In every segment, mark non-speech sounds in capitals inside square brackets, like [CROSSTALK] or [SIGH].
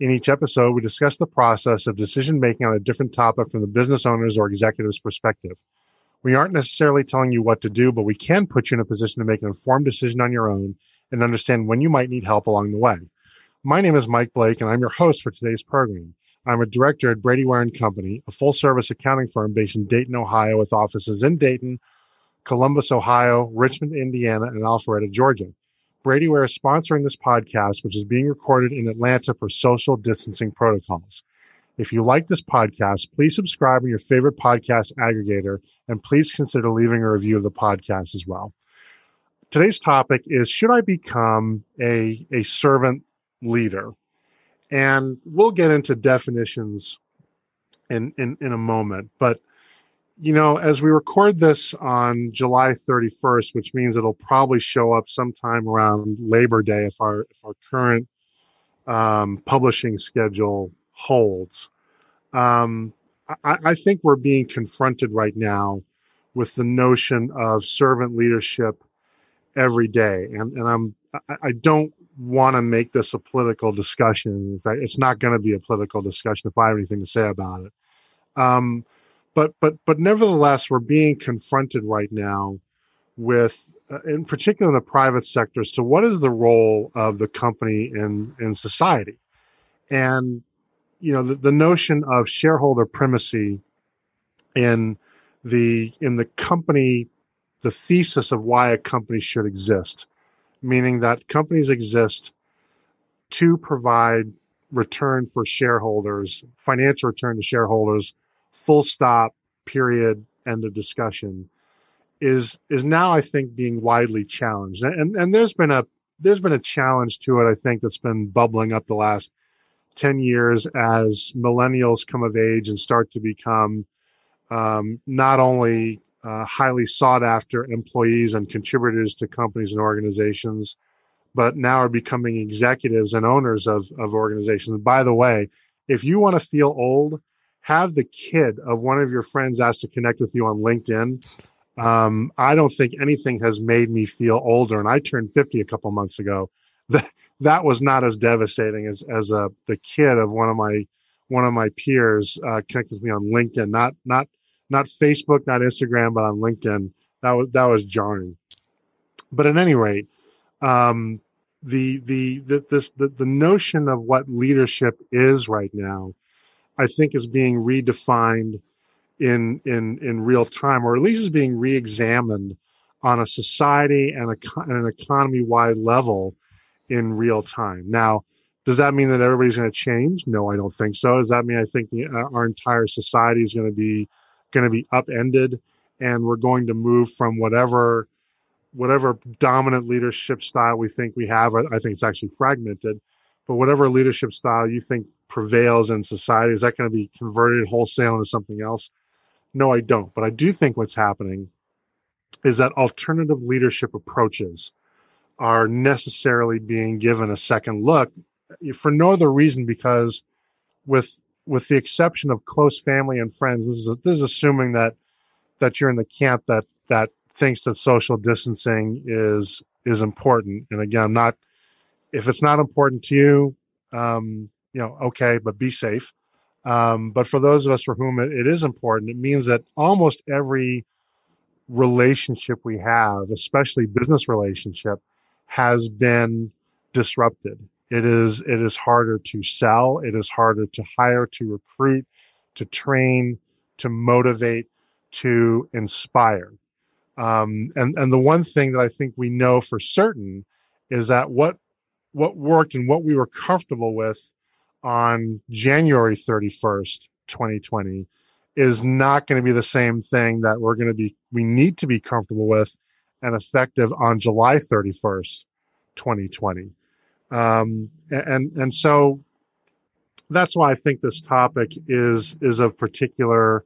In each episode, we discuss the process of decision making on a different topic from the business owner's or executive's perspective. We aren't necessarily telling you what to do, but we can put you in a position to make an informed decision on your own and understand when you might need help along the way. My name is Mike Blake, and I'm your host for today's program. I'm a director at Brady Ware and Company, a full service accounting firm based in Dayton, Ohio, with offices in Dayton, Columbus, Ohio, Richmond, Indiana, and Alpharetta, Georgia. Brady Ware is sponsoring this podcast, which is being recorded in Atlanta for social distancing protocols. If you like this podcast, please subscribe on your favorite podcast aggregator and please consider leaving a review of the podcast as well. Today's topic is Should I become a, a servant leader? And we'll get into definitions in, in, in a moment. But you know, as we record this on July 31st, which means it'll probably show up sometime around Labor Day if our if our current um, publishing schedule holds. Um, I, I, think we're being confronted right now with the notion of servant leadership every day, and and I'm I, I don't want to make this a political discussion. In fact, it's not going to be a political discussion if I have anything to say about it. Um, but but but nevertheless, we're being confronted right now with, uh, in particular, in the private sector. So, what is the role of the company in in society? And you know, the, the notion of shareholder primacy in the in the company, the thesis of why a company should exist, meaning that companies exist to provide return for shareholders, financial return to shareholders full stop, period, end of discussion, is is now I think being widely challenged. And and there's been a there's been a challenge to it, I think, that's been bubbling up the last 10 years as millennials come of age and start to become um, not only uh, highly sought after employees and contributors to companies and organizations, but now are becoming executives and owners of, of organizations. And by the way, if you want to feel old, have the kid of one of your friends ask to connect with you on LinkedIn. Um, I don't think anything has made me feel older. And I turned 50 a couple months ago. [LAUGHS] That, that was not as devastating as, as a, the kid of one of my, one of my peers, uh, connected with me on LinkedIn, not, not, not Facebook, not Instagram, but on LinkedIn. That was, that was jarring. But at any rate, um, the, the, the, this, the, the notion of what leadership is right now I think is being redefined in in in real time, or at least is being reexamined on a society and, a, and an economy wide level in real time. Now, does that mean that everybody's going to change? No, I don't think so. Does that mean I think the, uh, our entire society is going to be going to be upended, and we're going to move from whatever whatever dominant leadership style we think we have? I think it's actually fragmented but whatever leadership style you think prevails in society, is that going to be converted wholesale into something else? No, I don't. But I do think what's happening is that alternative leadership approaches are necessarily being given a second look for no other reason because with with the exception of close family and friends this is this is assuming that that you're in the camp that that thinks that social distancing is is important and again I'm not if it's not important to you, um, you know, okay, but be safe. Um, but for those of us for whom it, it is important, it means that almost every relationship we have, especially business relationship, has been disrupted. It is it is harder to sell. It is harder to hire, to recruit, to train, to motivate, to inspire. Um, and and the one thing that I think we know for certain is that what what worked and what we were comfortable with on January 31st, 2020 is not going to be the same thing that we're going to be we need to be comfortable with and effective on July 31st, 2020. Um, and and so that's why I think this topic is is of particular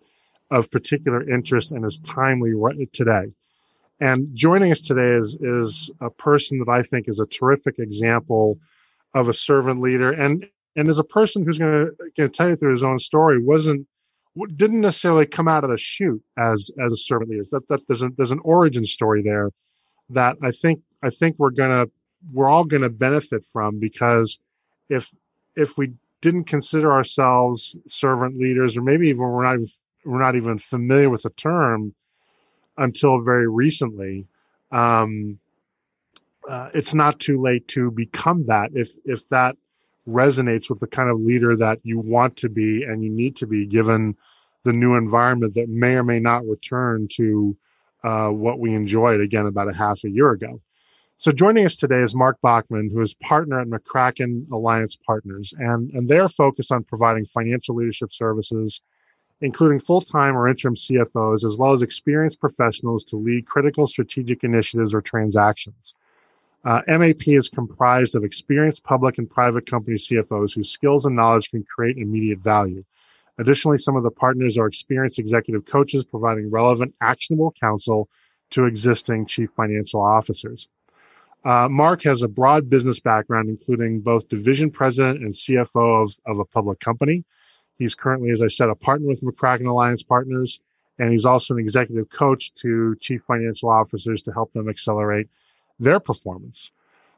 of particular interest and is timely right today. And joining us today is is a person that I think is a terrific example of a servant leader, and and as a person who's going to tell you through his own story wasn't didn't necessarily come out of the chute as as a servant leader. That that there's, a, there's an origin story there that I think I think we're gonna we're all gonna benefit from because if if we didn't consider ourselves servant leaders, or maybe even we're not even we're not even familiar with the term until very recently. Um, uh, it's not too late to become that if if that resonates with the kind of leader that you want to be and you need to be given the new environment that may or may not return to uh, what we enjoyed again about a half a year ago. So joining us today is Mark Bachman, who is partner at McCracken Alliance Partners, and, and they're focused on providing financial leadership services, including full-time or interim CFOs, as well as experienced professionals to lead critical strategic initiatives or transactions. Uh, MAP is comprised of experienced public and private company CFOs whose skills and knowledge can create immediate value. Additionally, some of the partners are experienced executive coaches providing relevant, actionable counsel to existing chief financial officers. Uh, Mark has a broad business background, including both division president and CFO of, of a public company. He's currently, as I said, a partner with McCracken Alliance Partners, and he's also an executive coach to chief financial officers to help them accelerate their performance.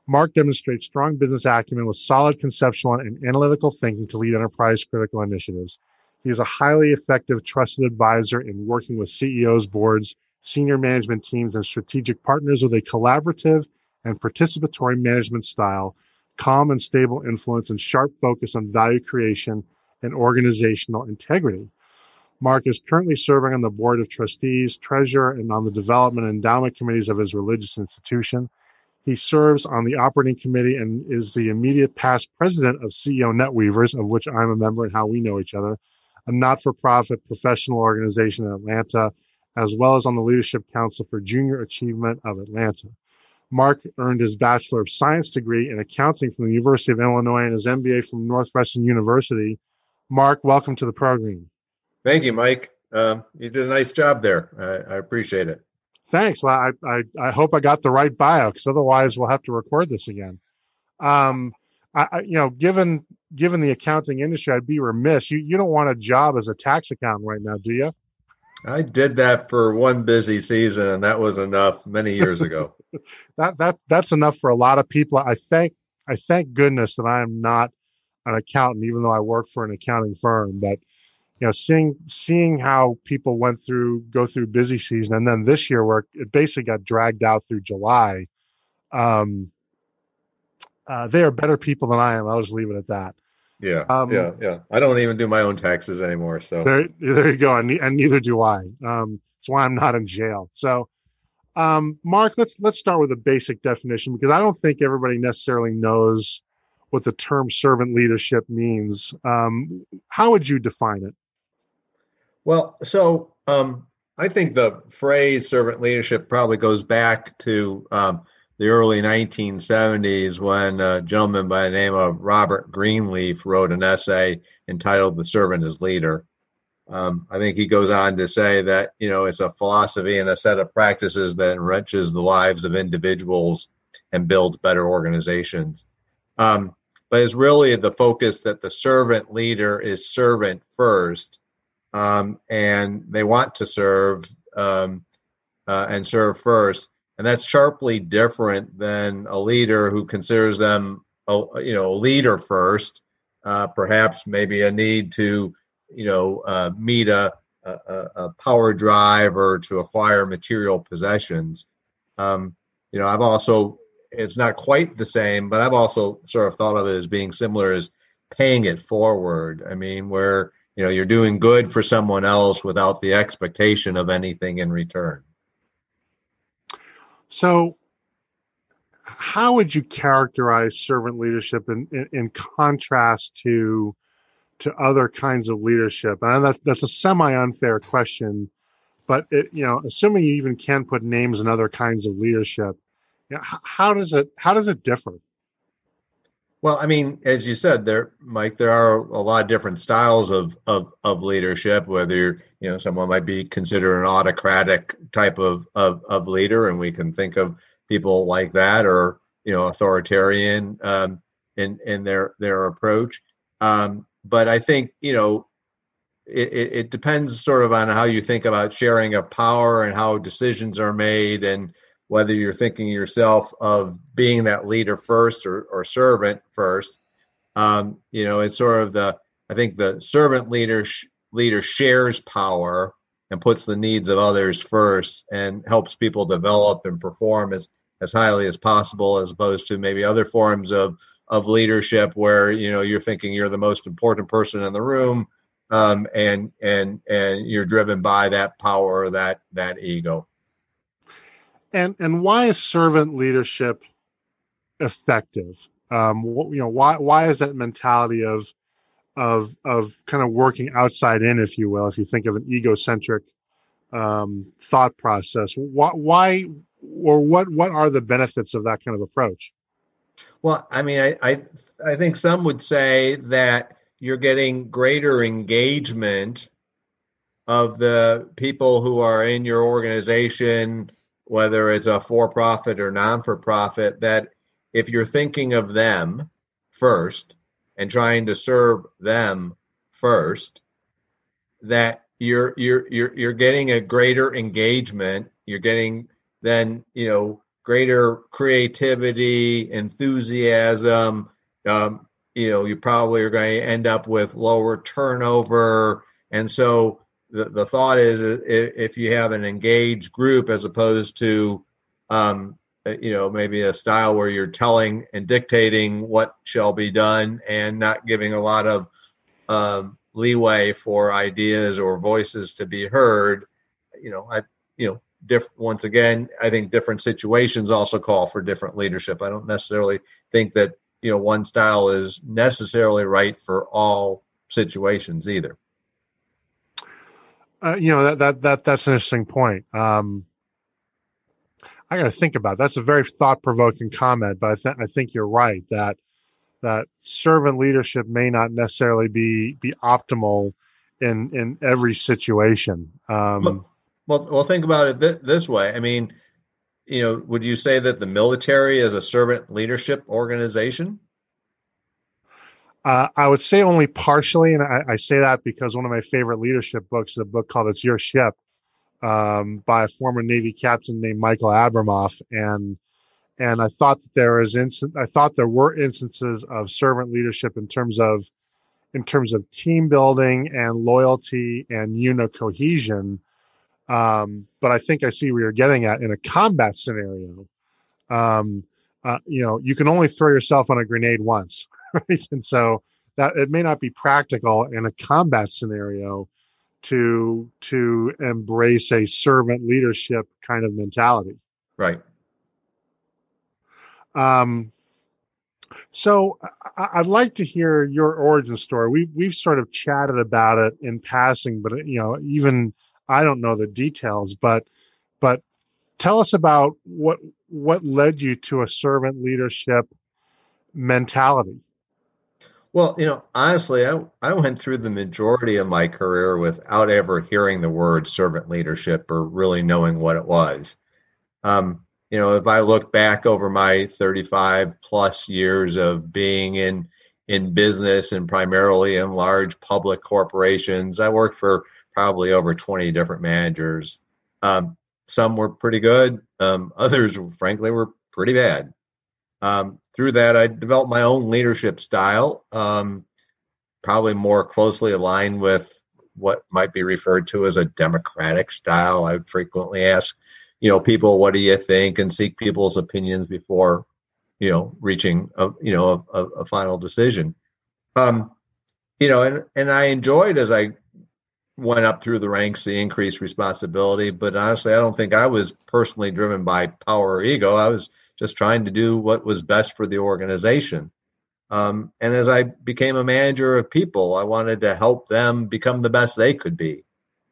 Mark demonstrates strong business acumen with solid conceptual and analytical thinking to lead enterprise critical initiatives. He is a highly effective, trusted advisor in working with CEOs, boards, senior management teams, and strategic partners with a collaborative and participatory management style, calm and stable influence, and sharp focus on value creation and organizational integrity. Mark is currently serving on the board of trustees, treasurer, and on the development and endowment committees of his religious institution. He serves on the operating committee and is the immediate past president of CEO NetWeavers, of which I'm a member and how we know each other, a not for profit professional organization in Atlanta, as well as on the Leadership Council for Junior Achievement of Atlanta. Mark earned his Bachelor of Science degree in accounting from the University of Illinois and his MBA from Northwestern University. Mark, welcome to the program. Thank you, Mike. Uh, you did a nice job there. I, I appreciate it. Thanks. Well, I, I, I, hope I got the right bio because otherwise we'll have to record this again. Um, I, I, you know, given given the accounting industry, I'd be remiss. You you don't want a job as a tax accountant right now, do you? I did that for one busy season, and that was enough many years ago. [LAUGHS] that that that's enough for a lot of people. I thank I thank goodness that I am not an accountant, even though I work for an accounting firm. But you know, seeing seeing how people went through go through busy season, and then this year where it basically got dragged out through July. Um, uh, they are better people than I am. I'll just leave it at that. Yeah, um, yeah, yeah. I don't even do my own taxes anymore. So there, there you go, and, and neither do I. Um, that's why I'm not in jail. So, um, Mark, let's let's start with a basic definition because I don't think everybody necessarily knows what the term servant leadership means. Um, how would you define it? Well, so um, I think the phrase servant leadership probably goes back to um, the early 1970s when a gentleman by the name of Robert Greenleaf wrote an essay entitled The Servant as Leader. Um, I think he goes on to say that, you know, it's a philosophy and a set of practices that enriches the lives of individuals and builds better organizations. Um, but it's really the focus that the servant leader is servant first, um, and they want to serve um, uh, and serve first. And that's sharply different than a leader who considers them a, you know a leader first uh, perhaps maybe a need to you know uh, meet a, a, a, power drive or to acquire material possessions. Um, you know i've also it's not quite the same but i've also sort of thought of it as being similar as paying it forward. I mean where you know you're doing good for someone else without the expectation of anything in return so, how would you characterize servant leadership in, in, in contrast to to other kinds of leadership? And that's that's a semi unfair question, but it, you know, assuming you even can put names in other kinds of leadership, you know, how, how does it how does it differ? Well, I mean, as you said there, Mike, there are a lot of different styles of, of, of leadership, whether you're, you know, someone might be considered an autocratic type of, of, of leader, and we can think of people like that, or, you know, authoritarian um, in, in their, their approach. Um, but I think, you know, it, it, it depends sort of on how you think about sharing of power and how decisions are made and, whether you're thinking yourself of being that leader first or, or servant first. Um, you know, it's sort of the I think the servant leader sh- leader shares power and puts the needs of others first and helps people develop and perform as as highly as possible, as opposed to maybe other forms of of leadership where you know you're thinking you're the most important person in the room um, and and and you're driven by that power that that ego and and why is servant leadership effective? Um, you know, why why is that mentality of of of kind of working outside in, if you will, if you think of an egocentric um, thought process, why, why or what what are the benefits of that kind of approach? Well, I mean, I, I I think some would say that you're getting greater engagement of the people who are in your organization whether it's a for profit or non for profit, that if you're thinking of them first and trying to serve them first, that you're you're you're you're getting a greater engagement. You're getting then you know greater creativity, enthusiasm. Um, you know, you probably are going to end up with lower turnover, and so the, the thought is if you have an engaged group as opposed to um, you know maybe a style where you're telling and dictating what shall be done and not giving a lot of um, leeway for ideas or voices to be heard you know i you know diff- once again i think different situations also call for different leadership. I don't necessarily think that you know one style is necessarily right for all situations either uh, you know that that that that's an interesting point. Um, I got to think about. It. That's a very thought provoking comment, but I, th- I think you're right that that servant leadership may not necessarily be be optimal in in every situation. Um, well, well, think about it th- this way. I mean, you know, would you say that the military is a servant leadership organization? Uh, I would say only partially, and I, I, say that because one of my favorite leadership books is a book called "It's Your Ship" um, by a former Navy captain named Michael Abrashoff, and and I thought that there was instant. I thought there were instances of servant leadership in terms of in terms of team building and loyalty and unit cohesion. Um, but I think I see where you're getting at in a combat scenario. Um, uh, you know, you can only throw yourself on a grenade once [LAUGHS] right? And so that it may not be practical in a combat scenario to to embrace a servant leadership kind of mentality. Right. Um, so I, would like to hear your origin story. We we've sort of chatted about it in passing, but you know, even I don't know the details. But but tell us about what what led you to a servant leadership mentality. Well, you know, honestly, I, I went through the majority of my career without ever hearing the word servant leadership or really knowing what it was. Um, you know, if I look back over my 35 plus years of being in in business and primarily in large public corporations, I worked for probably over 20 different managers. Um, some were pretty good. Um, [LAUGHS] others, frankly, were pretty bad. Um, through that, I developed my own leadership style, um, probably more closely aligned with what might be referred to as a democratic style. I frequently ask, you know, people, what do you think, and seek people's opinions before, you know, reaching a, you know, a, a final decision. Um, you know, and and I enjoyed as I went up through the ranks the increased responsibility. But honestly, I don't think I was personally driven by power or ego. I was just trying to do what was best for the organization. Um, and as I became a manager of people, I wanted to help them become the best they could be.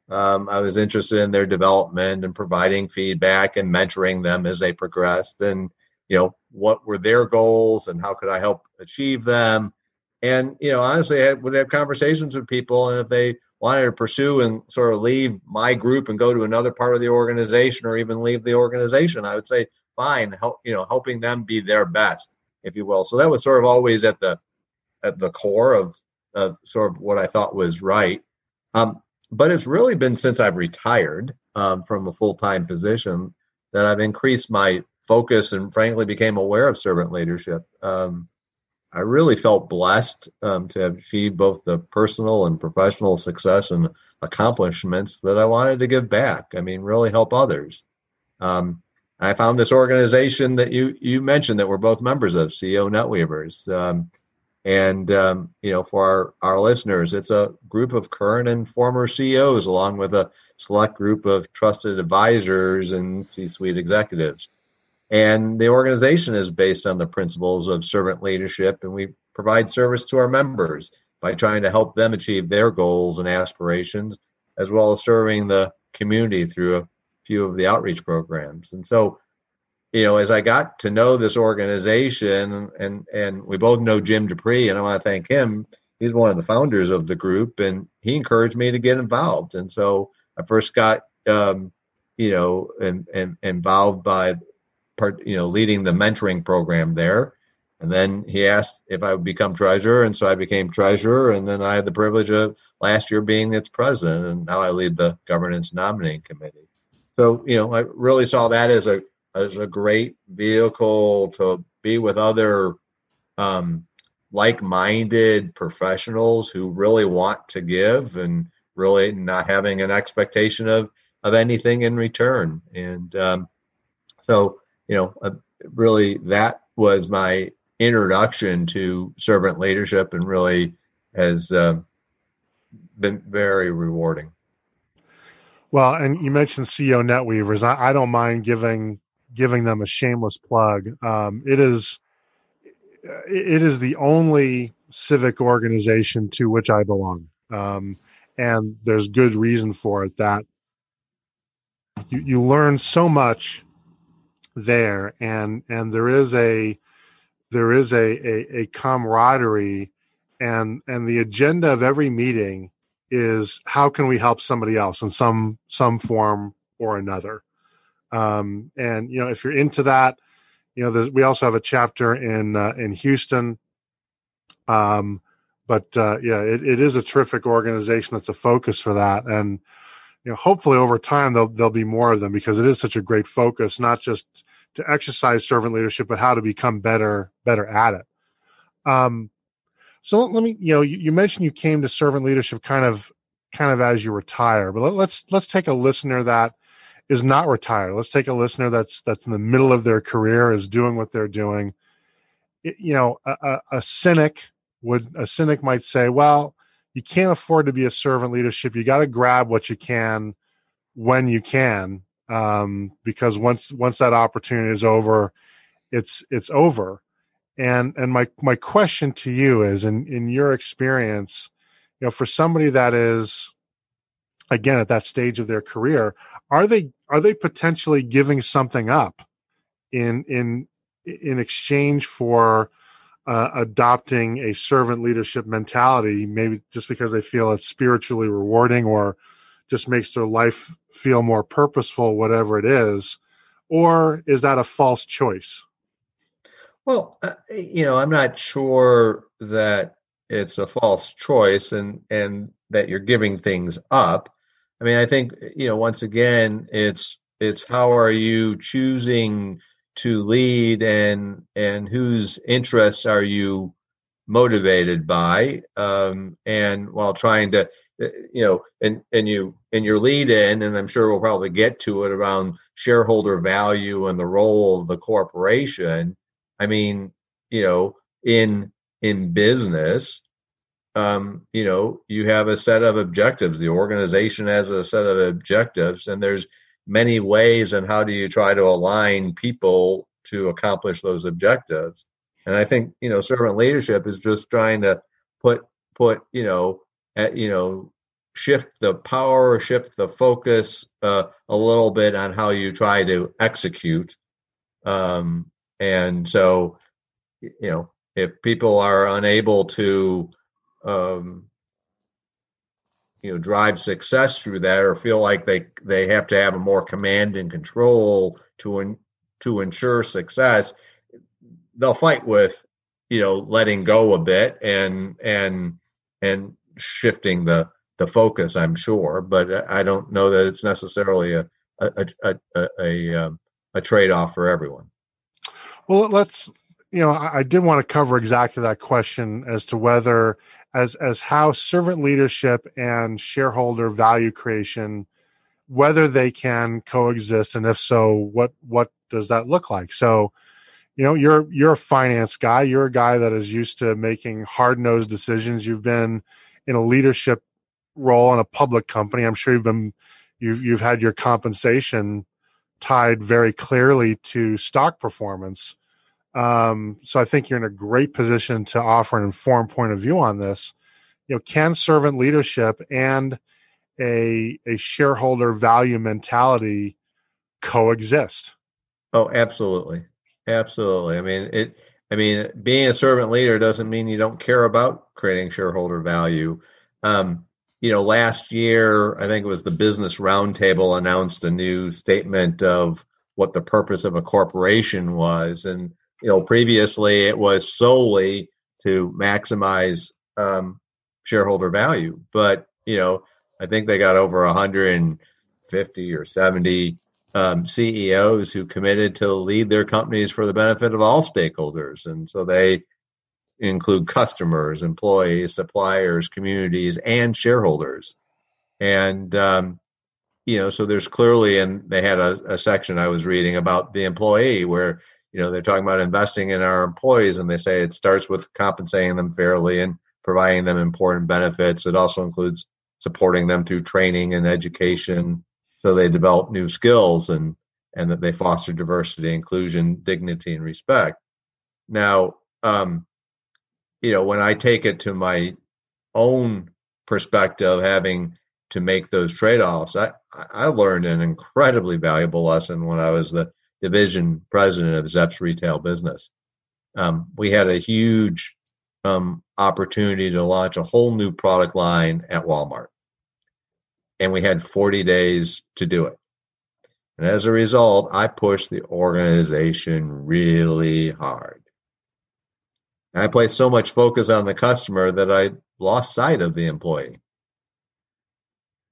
Um, I was interested in their development and providing feedback and mentoring them as they progressed. And you know, what were their goals and how could I help achieve them? And, you know, honestly, I would have conversations with people. And if they wanted to pursue and sort of leave my group and go to another part of the organization or even leave the organization, I would say, fine, help, you know, helping them be their best, if you will. So that was sort of always at the, at the core of, of sort of what I thought was right. Um, but it's really been since I've retired um, from a full time position that I've increased my focus and frankly became aware of servant leadership. Um, I really felt blessed um, to have achieved both the personal and professional success and accomplishments that I wanted to give back. I mean, really help others. Um, I found this organization that you you mentioned that we're both members of, CEO Netweavers. Um, and um, you know, for our, our listeners, it's a group of current and former CEOs, along with a select group of trusted advisors and C-suite executives. And the organization is based on the principles of servant leadership, and we provide service to our members by trying to help them achieve their goals and aspirations, as well as serving the community through a few of the outreach programs. And so you know, as I got to know this organization, and and we both know Jim Dupree, and I want to thank him. He's one of the founders of the group, and he encouraged me to get involved. And so I first got, um, you know, and and involved by part, you know, leading the mentoring program there. And then he asked if I would become treasurer, and so I became treasurer. And then I had the privilege of last year being its president, and now I lead the governance nominating committee. So you know, I really saw that as a as a great vehicle to be with other um, like-minded professionals who really want to give and really not having an expectation of of anything in return. And um, so, you know, uh, really that was my introduction to servant leadership, and really has uh, been very rewarding. Well, and you mentioned CEO Netweavers. I, I don't mind giving giving them a shameless plug. Um, it is it is the only civic organization to which I belong, um, and there's good reason for it. That you, you learn so much there, and and there is a there is a, a, a camaraderie, and and the agenda of every meeting is how can we help somebody else in some some form or another um, and you know, if you're into that, you know, we also have a chapter in uh, in Houston. Um, but uh, yeah, it, it is a terrific organization that's a focus for that, and you know, hopefully over time there'll there'll be more of them because it is such a great focus, not just to exercise servant leadership, but how to become better better at it. Um, so let me, you know, you, you mentioned you came to servant leadership kind of kind of as you retire, but let, let's let's take a listener that is not retired. Let's take a listener that's that's in the middle of their career, is doing what they're doing. It, you know, a, a, a cynic would a cynic might say, "Well, you can't afford to be a servant leadership. You got to grab what you can when you can, um, because once once that opportunity is over, it's it's over." And and my my question to you is, in in your experience, you know, for somebody that is again at that stage of their career are they are they potentially giving something up in in in exchange for uh, adopting a servant leadership mentality maybe just because they feel it's spiritually rewarding or just makes their life feel more purposeful whatever it is? Or is that a false choice well uh, you know i'm not sure that it's a false choice and and that you're giving things up I mean, I think you know, once again, it's it's how are you choosing to lead, and and whose interests are you motivated by, um, and while trying to, uh, you know, and and you and your lead in, and I'm sure we'll probably get to it around shareholder value and the role of the corporation. I mean, you know, in in business, um, you know, you have a set of objectives. The organization has a set of objectives, and there's many ways and how do you try to align people to accomplish those objectives. And I think you know, servant leadership is just trying to put put you know, at, you know, shift the power, shift the focus uh, a little bit on how you try to execute um, And so, you know, if people are unable to, um, you know, drive success through that, or feel like they they have to have a more command and control to in, to ensure success, they'll fight with, you know, letting go a bit and and and shifting the the focus. I'm sure, but I don't know that it's necessarily a a a a, a, um, a trade off for everyone. Well, let's you know, I, I did want to cover exactly that question as to whether as as how servant leadership and shareholder value creation whether they can coexist and if so what what does that look like? So you know you're you're a finance guy. You're a guy that is used to making hard-nosed decisions. You've been in a leadership role in a public company. I'm sure you've been you've you've had your compensation tied very clearly to stock performance um, so I think you're in a great position to offer an informed point of view on this. You know, can servant leadership and a a shareholder value mentality coexist? Oh, absolutely, absolutely. I mean, it. I mean, being a servant leader doesn't mean you don't care about creating shareholder value. Um, you know, last year, I think it was the Business Roundtable announced a new statement of what the purpose of a corporation was, and you know, previously it was solely to maximize um, shareholder value. But, you know, I think they got over 150 or 70 um, CEOs who committed to lead their companies for the benefit of all stakeholders. And so they include customers, employees, suppliers, communities, and shareholders. And, um, you know, so there's clearly, and they had a, a section I was reading about the employee where you know they're talking about investing in our employees and they say it starts with compensating them fairly and providing them important benefits. It also includes supporting them through training and education. So they develop new skills and and that they foster diversity inclusion dignity and respect. Now um you know when i take it to my own perspective having to make those trade-offs i i learned an incredibly valuable lesson when i was the division president of Zep's retail business. Um, we had a huge um, opportunity to launch a whole new product line at Walmart. And we had 40 days to do it. And as a result, I pushed the organization really hard. And I placed so much focus on the customer that I lost sight of the employee.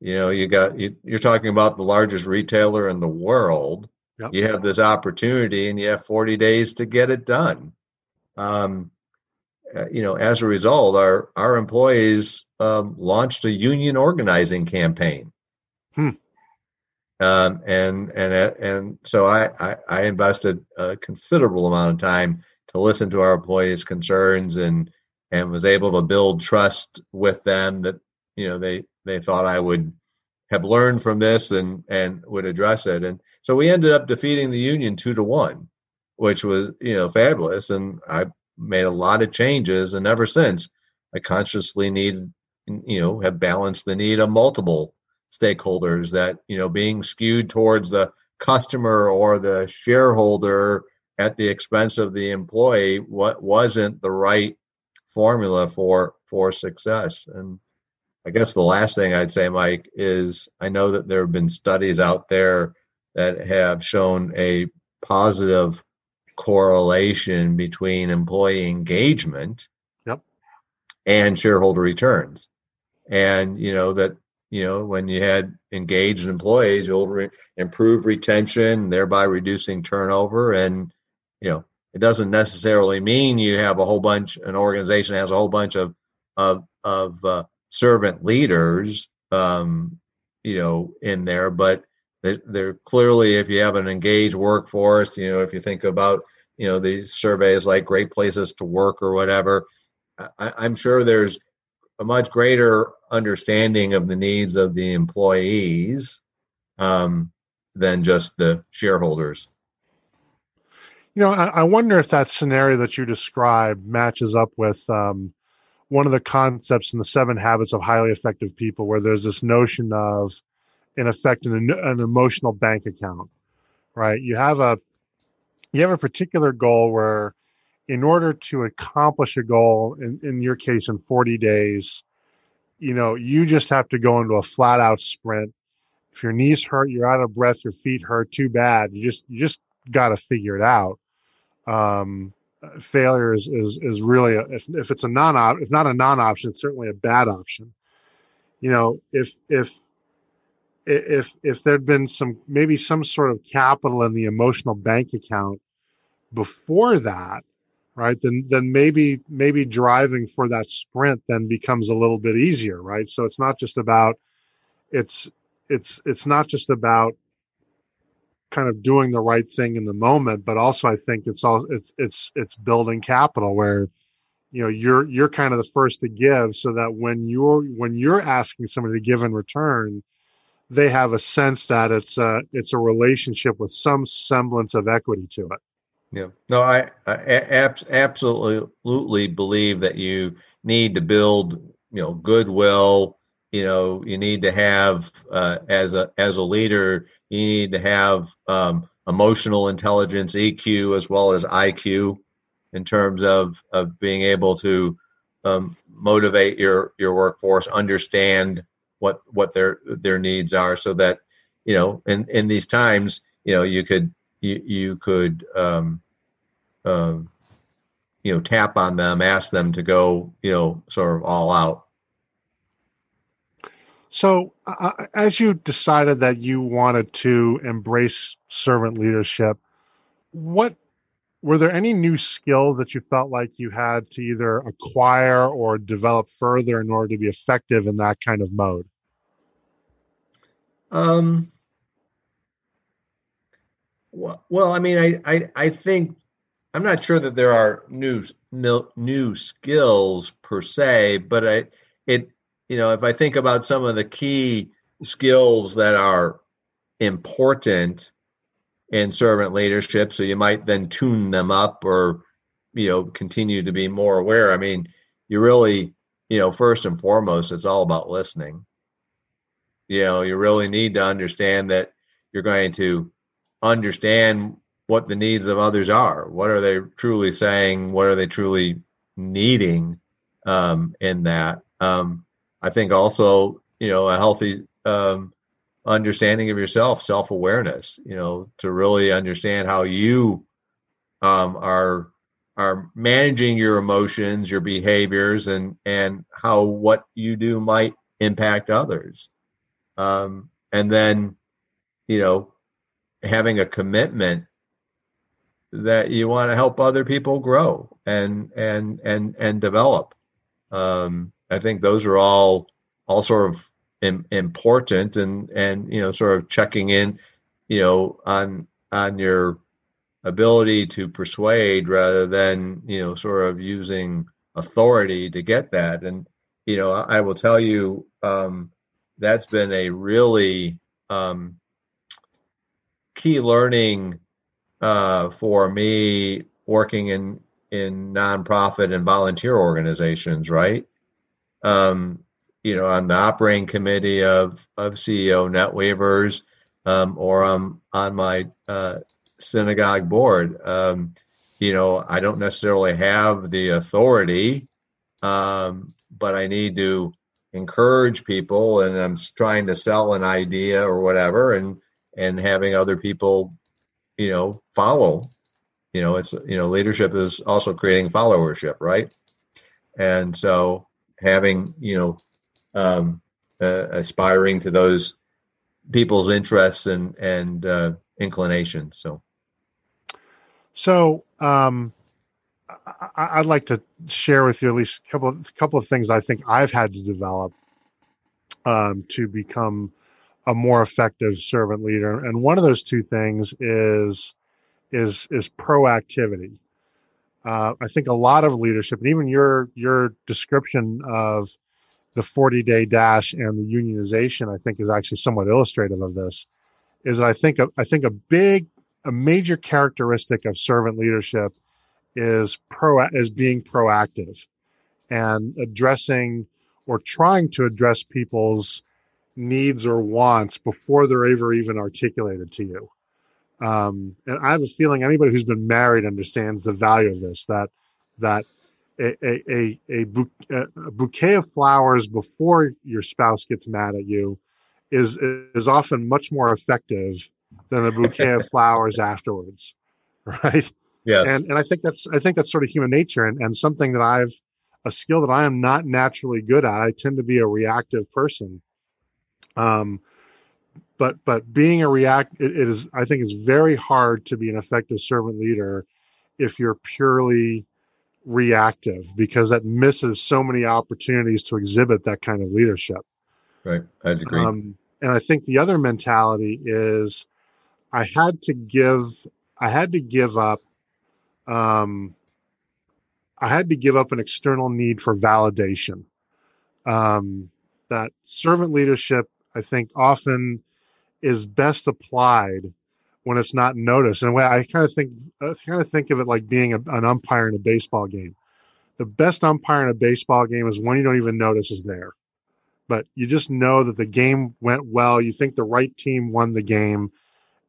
You know, you got you, you're talking about the largest retailer in the world Yep. You have this opportunity and you have 40 days to get it done. Um, uh, you know, as a result, our, our employees um, launched a union organizing campaign. Hmm. Um, and and and so I, I, I invested a considerable amount of time to listen to our employees' concerns and and was able to build trust with them that you know they they thought I would have learned from this and and would address it and so we ended up defeating the Union two to one, which was, you know, fabulous. And I made a lot of changes. And ever since, I consciously need, you know, have balanced the need of multiple stakeholders that, you know, being skewed towards the customer or the shareholder at the expense of the employee what wasn't the right formula for for success and i guess the last thing i'd say mike is i know that there have been studies out there that have shown a positive correlation between employee engagement yep. and shareholder returns. And, you know, that, you know, when you had engaged employees, you'll re- improve retention, thereby reducing turnover. And, you know, it doesn't necessarily mean you have a whole bunch, an organization has a whole bunch of, of, of uh, servant leaders, um, you know, in there, but they're, clearly, if you have an engaged workforce, you know, if you think about, you know, these surveys like great places to work or whatever, I, I'm sure there's a much greater understanding of the needs of the employees um, than just the shareholders. You know, I, I, wonder if that scenario that you described matches up with um, one of the concepts in the Seven Habits of Highly Effective People, where there's this notion of in effect an, an emotional bank account, right? You have a you have a particular goal where in order to accomplish a goal in, in your case in 40 days you know you just have to go into a flat out sprint. If your knees hurt you're out of breath your feet hurt too bad. You just you just got to figure it out um, failure is is, is really a, if, if it's a non op if not a non option it's certainly a bad option. You know if if if if there'd been some maybe some sort of capital in the emotional bank account before that right then then maybe maybe driving for that sprint then becomes a little bit easier right? So it's not just about it's it's it's not just about kind of doing the right thing in the moment but also i think it's all it's it's it's building capital where you know you're you're kind of the first to give so that when you're when you're asking somebody to give in return they have a sense that it's a it's a relationship with some semblance of equity to it yeah. No, I, I ab- absolutely believe that you need to build, you know, goodwill. You know, you need to have uh, as a as a leader, you need to have um, emotional intelligence, EQ, as well as IQ, in terms of of being able to um, motivate your your workforce, understand what what their their needs are, so that you know, in in these times, you know, you could you you could um, um, you know, tap on them, ask them to go, you know, sort of all out. So, uh, as you decided that you wanted to embrace servant leadership, what were there any new skills that you felt like you had to either acquire or develop further in order to be effective in that kind of mode? Um. Well, well I mean, I, I, I think I'm not sure that there are new new skills per se, but I it you know if I think about some of the key skills that are important in servant leadership, so you might then tune them up or you know continue to be more aware. I mean, you really you know first and foremost, it's all about listening. You know, you really need to understand that you're going to understand what the needs of others are. What are they truly saying? What are they truly needing um, in that? Um, I think also, you know, a healthy um, understanding of yourself, self awareness, you know, to really understand how you um, are are managing your emotions, your behaviors, and and how what you do might impact others. Um, and then, you know, having a commitment that you want to help other people grow and and and and develop. Um, I think those are all all sort of Im- important and and you know sort of checking in, you know, on on your ability to persuade rather than you know sort of using authority to get that. And you know, I, I will tell you um, that's been a really um, key learning uh, for me working in in nonprofit and volunteer organizations, right? Um, you know, on the operating committee of of CEO NetWeavers, um, or I'm on my uh, synagogue board. Um, you know, I don't necessarily have the authority, um, but I need to encourage people, and I'm trying to sell an idea or whatever, and and having other people you know, follow. You know, it's you know, leadership is also creating followership, right? And so having you know, um, uh, aspiring to those people's interests and and uh, inclinations. So, so um, I, would like to share with you at least a couple of, a couple of things I think I've had to develop um, to become a more effective servant leader. And one of those two things is is is proactivity. Uh, I think a lot of leadership, and even your your description of the 40 day dash and the unionization, I think, is actually somewhat illustrative of this. Is I think a, I think a big a major characteristic of servant leadership is pro is being proactive and addressing or trying to address people's needs or wants before they're ever even articulated to you. Um, and I have a feeling anybody who's been married understands the value of this. That that a a a, a bouquet of flowers before your spouse gets mad at you is is often much more effective than a bouquet of [LAUGHS] flowers afterwards, right? Yes. And and I think that's I think that's sort of human nature and, and something that I've a skill that I am not naturally good at. I tend to be a reactive person. Um, but but being a react it, it is I think it's very hard to be an effective servant leader if you're purely reactive because that misses so many opportunities to exhibit that kind of leadership. Right, I agree. Um, and I think the other mentality is I had to give I had to give up um, I had to give up an external need for validation. Um, that servant leadership, I think, often is best applied when it's not noticed. And I kind of think, I kind of think of it like being a, an umpire in a baseball game. The best umpire in a baseball game is one you don't even notice is there, but you just know that the game went well. You think the right team won the game,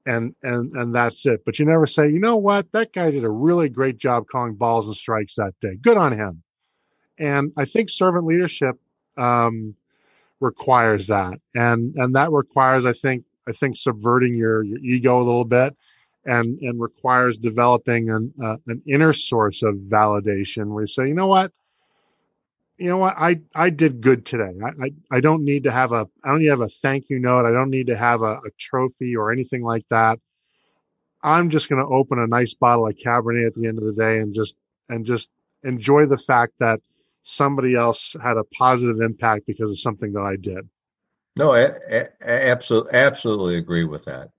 and and and that's it. But you never say, you know what, that guy did a really great job calling balls and strikes that day. Good on him. And I think servant leadership um, requires that, and and that requires, I think, I think subverting your your ego a little bit, and and requires developing an uh, an inner source of validation where you say, you know what, you know what, I I did good today. I I, I don't need to have a I don't need to have a thank you note. I don't need to have a, a trophy or anything like that. I'm just going to open a nice bottle of Cabernet at the end of the day and just and just enjoy the fact that somebody else had a positive impact because of something that I did. No, I, absolutely, absolutely agree with that.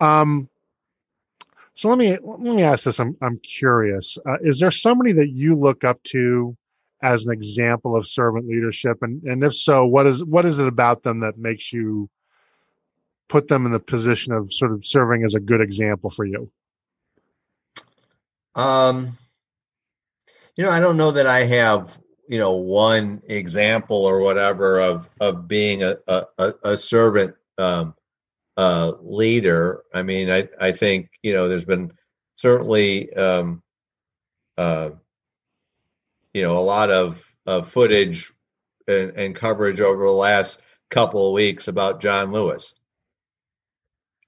Um, so let me let me ask this. I'm I'm curious. Uh, is there somebody that you look up to as an example of servant leadership, and and if so, what is what is it about them that makes you put them in the position of sort of serving as a good example for you? Um, you know, I don't know that I have you know one example or whatever of of being a a, a servant um, uh, leader. I mean, I I think you know there's been certainly um, uh, you know a lot of, of footage and, and coverage over the last couple of weeks about John Lewis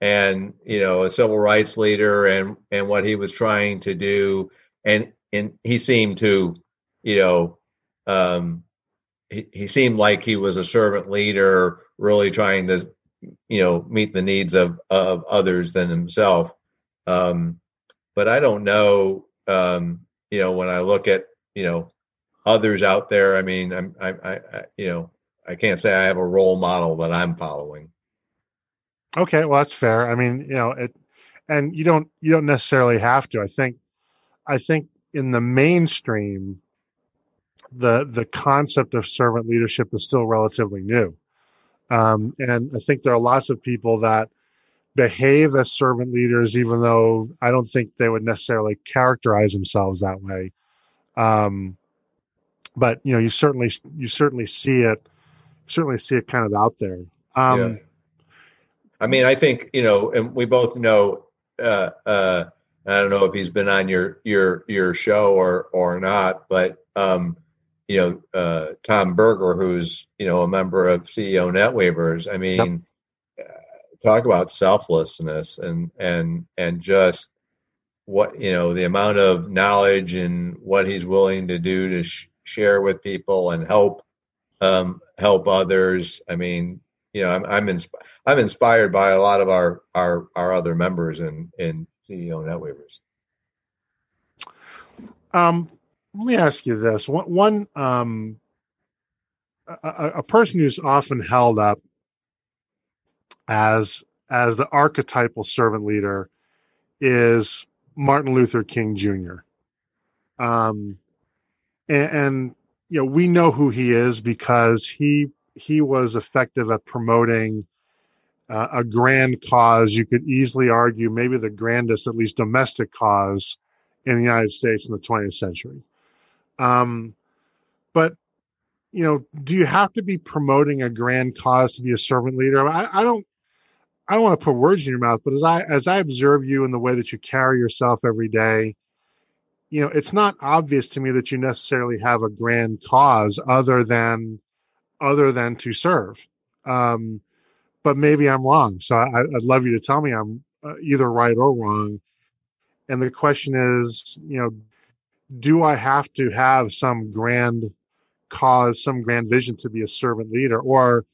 and you know a civil rights leader and and what he was trying to do and and he seemed to you know um, he, he seemed like he was a servant leader, really trying to, you know, meet the needs of of others than himself. Um, but I don't know, um, you know, when I look at you know others out there, I mean, I'm, I, I, I, you know, I can't say I have a role model that I'm following. Okay, well, that's fair. I mean, you know, it, and you don't you don't necessarily have to. I think, I think in the mainstream, the the concept of servant leadership is still relatively new, um, and I think there are lots of people that behave as servant leaders, even though I don't think they would necessarily characterize themselves that way. Um, but you know, you certainly you certainly see it, certainly see it kind of out there. Um, yeah. I mean, I think you know, and we both know. Uh, uh, I don't know if he's been on your your your show or or not, but um, you know, uh, Tom Berger, who's, you know, a member of CEO NetWeavers. I mean, yep. uh, talk about selflessness and, and, and just what, you know, the amount of knowledge and what he's willing to do to sh- share with people and help, um, help others. I mean, you know, I'm, I'm, insp- I'm inspired by a lot of our, our, our other members in, in CEO NetWeavers. Um, let me ask you this: one, one um, a, a, person who's often held up as as the archetypal servant leader is Martin Luther King Jr. Um, and, and you know we know who he is because he he was effective at promoting uh, a grand cause. You could easily argue maybe the grandest, at least domestic cause in the United States in the 20th century. Um, but you know, do you have to be promoting a grand cause to be a servant leader? I, I don't. I don't want to put words in your mouth, but as I as I observe you in the way that you carry yourself every day, you know, it's not obvious to me that you necessarily have a grand cause other than other than to serve. Um, but maybe I'm wrong. So I, would love you to tell me I'm uh, either right or wrong. And the question is, you know, do I have to have some grand cause, some grand vision to be a servant leader, or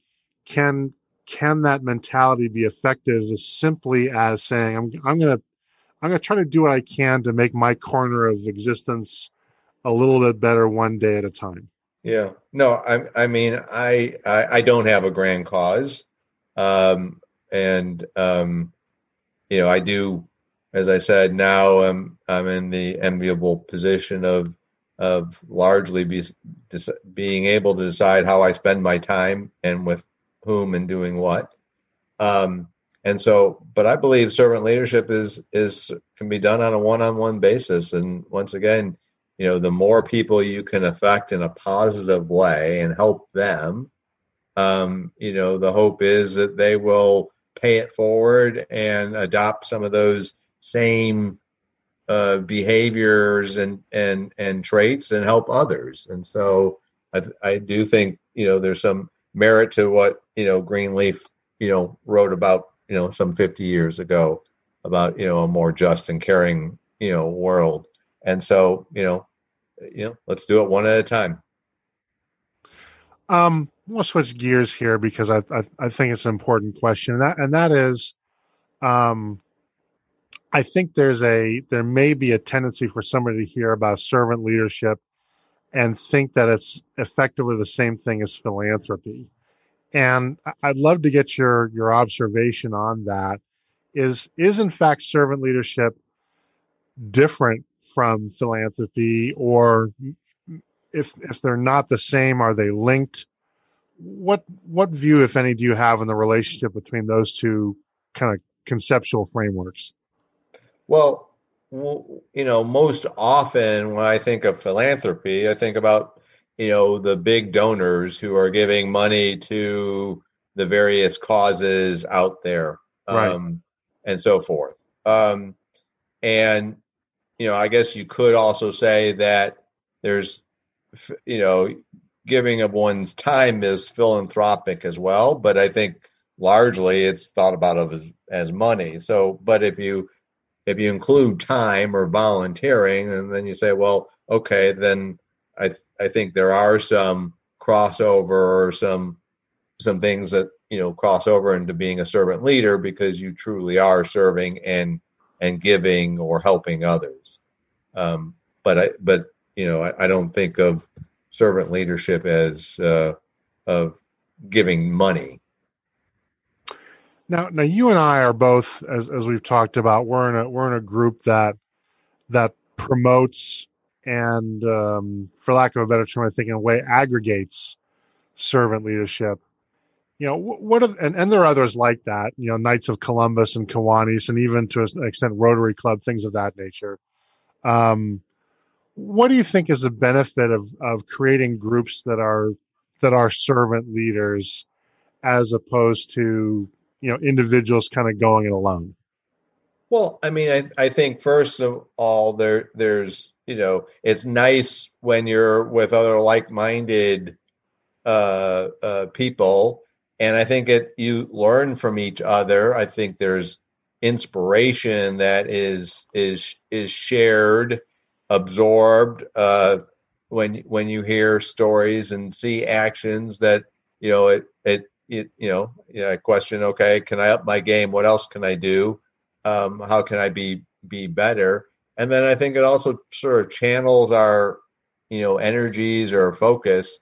can can that mentality be effective as simply as saying, I'm I'm gonna I'm gonna try to do what I can to make my corner of existence a little bit better one day at a time. Yeah. No, I I mean I I, I don't have a grand cause. Um and um you know, I do as I said, now I'm I'm in the enviable position of of largely be, being able to decide how I spend my time and with whom and doing what. Um, and so, but I believe servant leadership is is can be done on a one-on-one basis. And once again, you know, the more people you can affect in a positive way and help them, um, you know, the hope is that they will pay it forward and adopt some of those same uh, behaviors and and and traits and help others. And so I, I do think you know there's some merit to what you know Greenleaf you know wrote about you know some 50 years ago about you know a more just and caring you know world. And so you know you know let's do it one at a time. Um, we'll switch gears here because I, I, I think it's an important question, and that and that is, um, I think there's a there may be a tendency for somebody to hear about servant leadership and think that it's effectively the same thing as philanthropy. And I'd love to get your your observation on that. Is is in fact servant leadership different from philanthropy, or if if they're not the same, are they linked? What what view, if any, do you have in the relationship between those two kind of conceptual frameworks? Well, you know, most often when I think of philanthropy, I think about, you know, the big donors who are giving money to the various causes out there right. um, and so forth. Um, and, you know, I guess you could also say that there's, you know, giving of one's time is philanthropic as well, but I think largely it's thought about of as, as money. So, but if you, if you include time or volunteering, and then you say, well, okay, then I th- I think there are some crossover or some some things that you know cross over into being a servant leader because you truly are serving and and giving or helping others. Um, but I but you know I, I, don't think of servant leadership as uh, of giving money. Now, now you and I are both, as as we've talked about, we're in a we're in a group that that promotes and, um, for lack of a better term, I think in a way aggregates servant leadership. You know, what and, and there are others like that, you know, Knights of Columbus and Kiwanis, and even to an extent Rotary Club, things of that nature. Um, what do you think is the benefit of of creating groups that are that are servant leaders as opposed to you know individuals kind of going it alone? Well i mean i, I think first of all there there's you know it's nice when you're with other like-minded uh, uh, people and i think it you learn from each other. I think there's inspiration that is is is shared absorbed uh, when when you hear stories and see actions that you know it it you, you know, yeah, question, okay, can I up my game? What else can I do? Um, how can I be be better? And then I think it also sort of channels our, you know, energies or focus,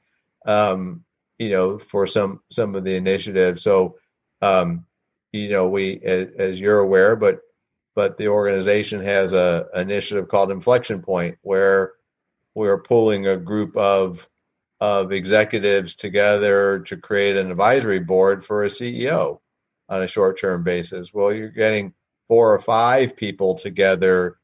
um, you know, for some some of the initiatives. So, um, you know, we as, as you're aware, but but the organization has a initiative called Inflection Point where we're pulling a group of of executives together to create an advisory board for a CEO on a short term basis. Well, you're getting four or five people together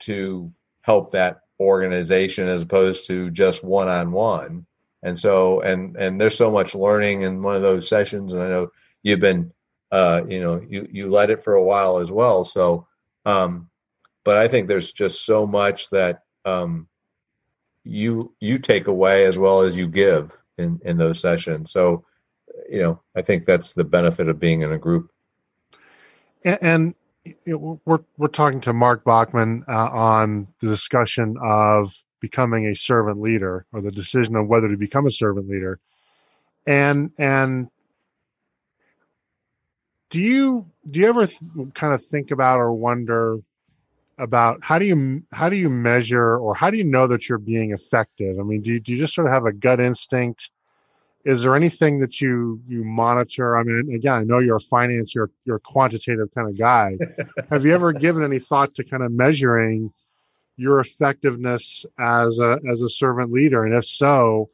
to help that organization as opposed to just one on one. And so, and, and there's so much learning in one of those sessions. And I know you've been uh, you know, you you led it for a while as well. So, um, but I think there's just so much that um, you you take away as well as you give in in those sessions. So, you know, I think that's the benefit of being in a group. And, and we're we're talking to Mark Bachman uh, on the discussion of becoming a servant leader or the decision of whether to become a servant leader. And and do you do you ever th- kind of think about or wonder about how do you how do you measure or how do you know that you're being effective? I mean, do you, do you just sort of have a gut instinct? Is there anything that you you monitor? I mean, again, I know you're a finance, you're you're a quantitative kind of guy. [LAUGHS] have you ever given any thought to kind of measuring your effectiveness as a as a servant leader? And if so,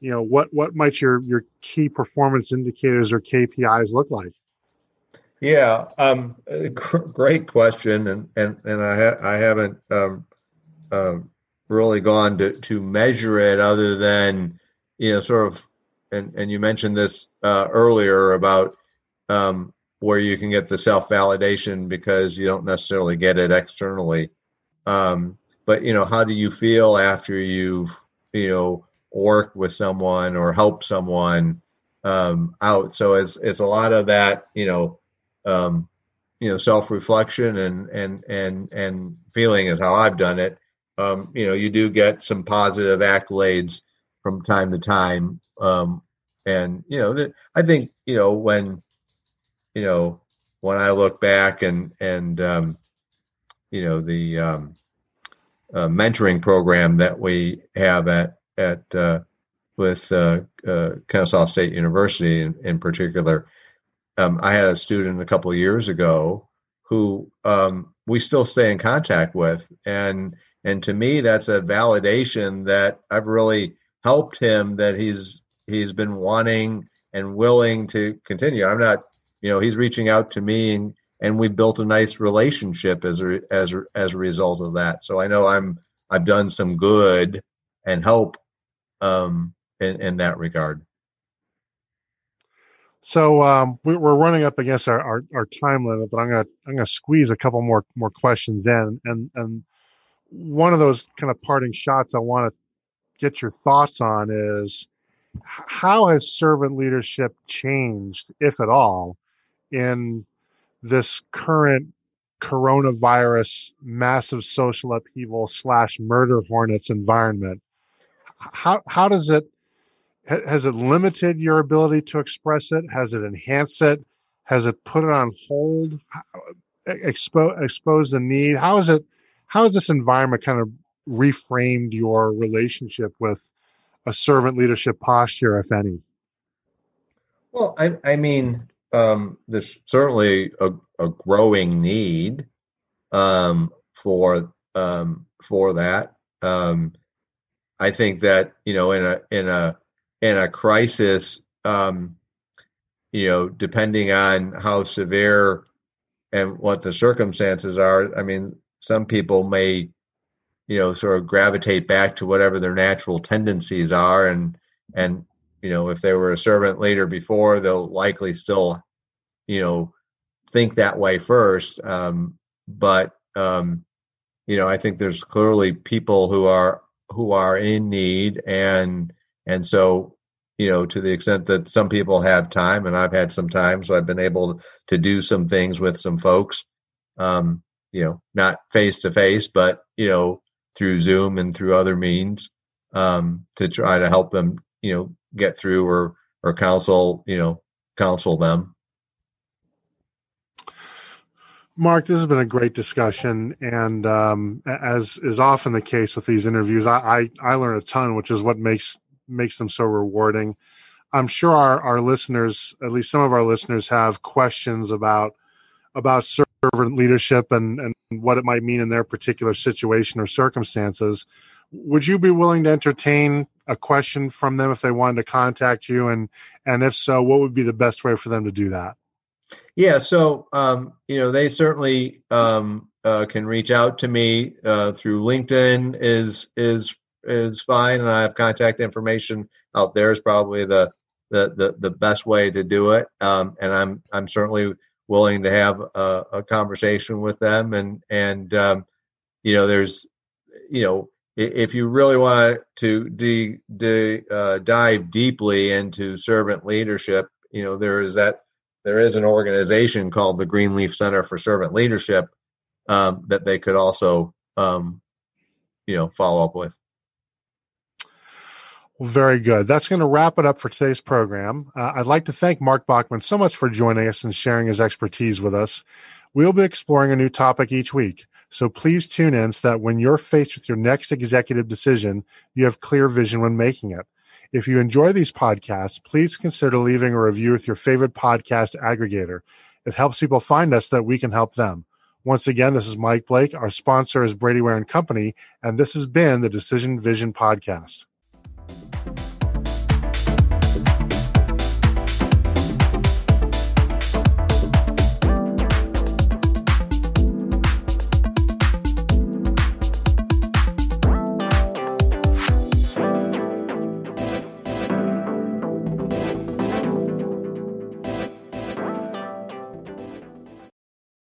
you know what what might your your key performance indicators or KPIs look like? Yeah, um, great question, and and and I ha- I haven't um, uh, really gone to to measure it other than you know sort of and and you mentioned this uh, earlier about um, where you can get the self validation because you don't necessarily get it externally. Um, but you know, how do you feel after you've you know worked with someone or helped someone um, out? So it's it's a lot of that you know um, you know self reflection and and and and feeling is how I've done it. Um, you know, you do get some positive accolades from time to time, um, and you know, that I think you know when you know when I look back and and um, you know the um, uh, mentoring program that we have at at uh, with uh, uh, Kennesaw State University in, in particular um, I had a student a couple of years ago who um, we still stay in contact with, and and to me that's a validation that I've really helped him that he's he's been wanting and willing to continue. I'm not, you know, he's reaching out to me and and we built a nice relationship as a, as as a result of that. So I know I'm I've done some good and help um, in, in that regard. So um, we, are running up against our, our, our, time limit, but I'm gonna I'm gonna squeeze a couple more more questions in, and and one of those kind of parting shots I want to get your thoughts on is how has servant leadership changed, if at all, in this current coronavirus massive social upheaval slash murder hornets environment? How how does it has it limited your ability to express it? Has it enhanced it? Has it put it on hold? Expo- expose the need? How is it? How has this environment kind of reframed your relationship with a servant leadership posture, if any? Well, I, I mean, um, there's certainly a, a growing need um, for um, for that. Um, I think that you know, in a in a in a crisis, um, you know, depending on how severe and what the circumstances are, I mean, some people may, you know, sort of gravitate back to whatever their natural tendencies are, and and you know, if they were a servant leader before, they'll likely still, you know, think that way first. Um, but um, you know, I think there's clearly people who are who are in need and and so, you know, to the extent that some people have time, and I've had some time, so I've been able to do some things with some folks, um, you know, not face to face, but, you know, through Zoom and through other means um, to try to help them, you know, get through or, or counsel, you know, counsel them. Mark, this has been a great discussion, and um, as is often the case with these interviews, I, I, I learn a ton, which is what makes makes them so rewarding. I'm sure our, our listeners, at least some of our listeners, have questions about about servant leadership and, and what it might mean in their particular situation or circumstances. Would you be willing to entertain a question from them if they wanted to contact you? And and if so, what would be the best way for them to do that? Yeah, so um, you know they certainly um, uh, can reach out to me uh, through LinkedIn is is is fine, and I have contact information out there. Is probably the the the, the best way to do it. Um, and I'm I'm certainly willing to have a, a conversation with them. And and um, you know, there's you know, if you really want to de, de, uh, dive deeply into servant leadership, you know, there is that there is an organization called the Greenleaf Center for Servant Leadership um, that they could also, um, you know, follow up with. Well, very good. That's going to wrap it up for today's program. Uh, I'd like to thank Mark Bachman so much for joining us and sharing his expertise with us. We'll be exploring a new topic each week. So please tune in so that when you're faced with your next executive decision, you have clear vision when making it. If you enjoy these podcasts, please consider leaving a review with your favorite podcast aggregator. It helps people find us that we can help them. Once again, this is Mike Blake. Our sponsor is Brady Ware and Company, and this has been the Decision Vision Podcast.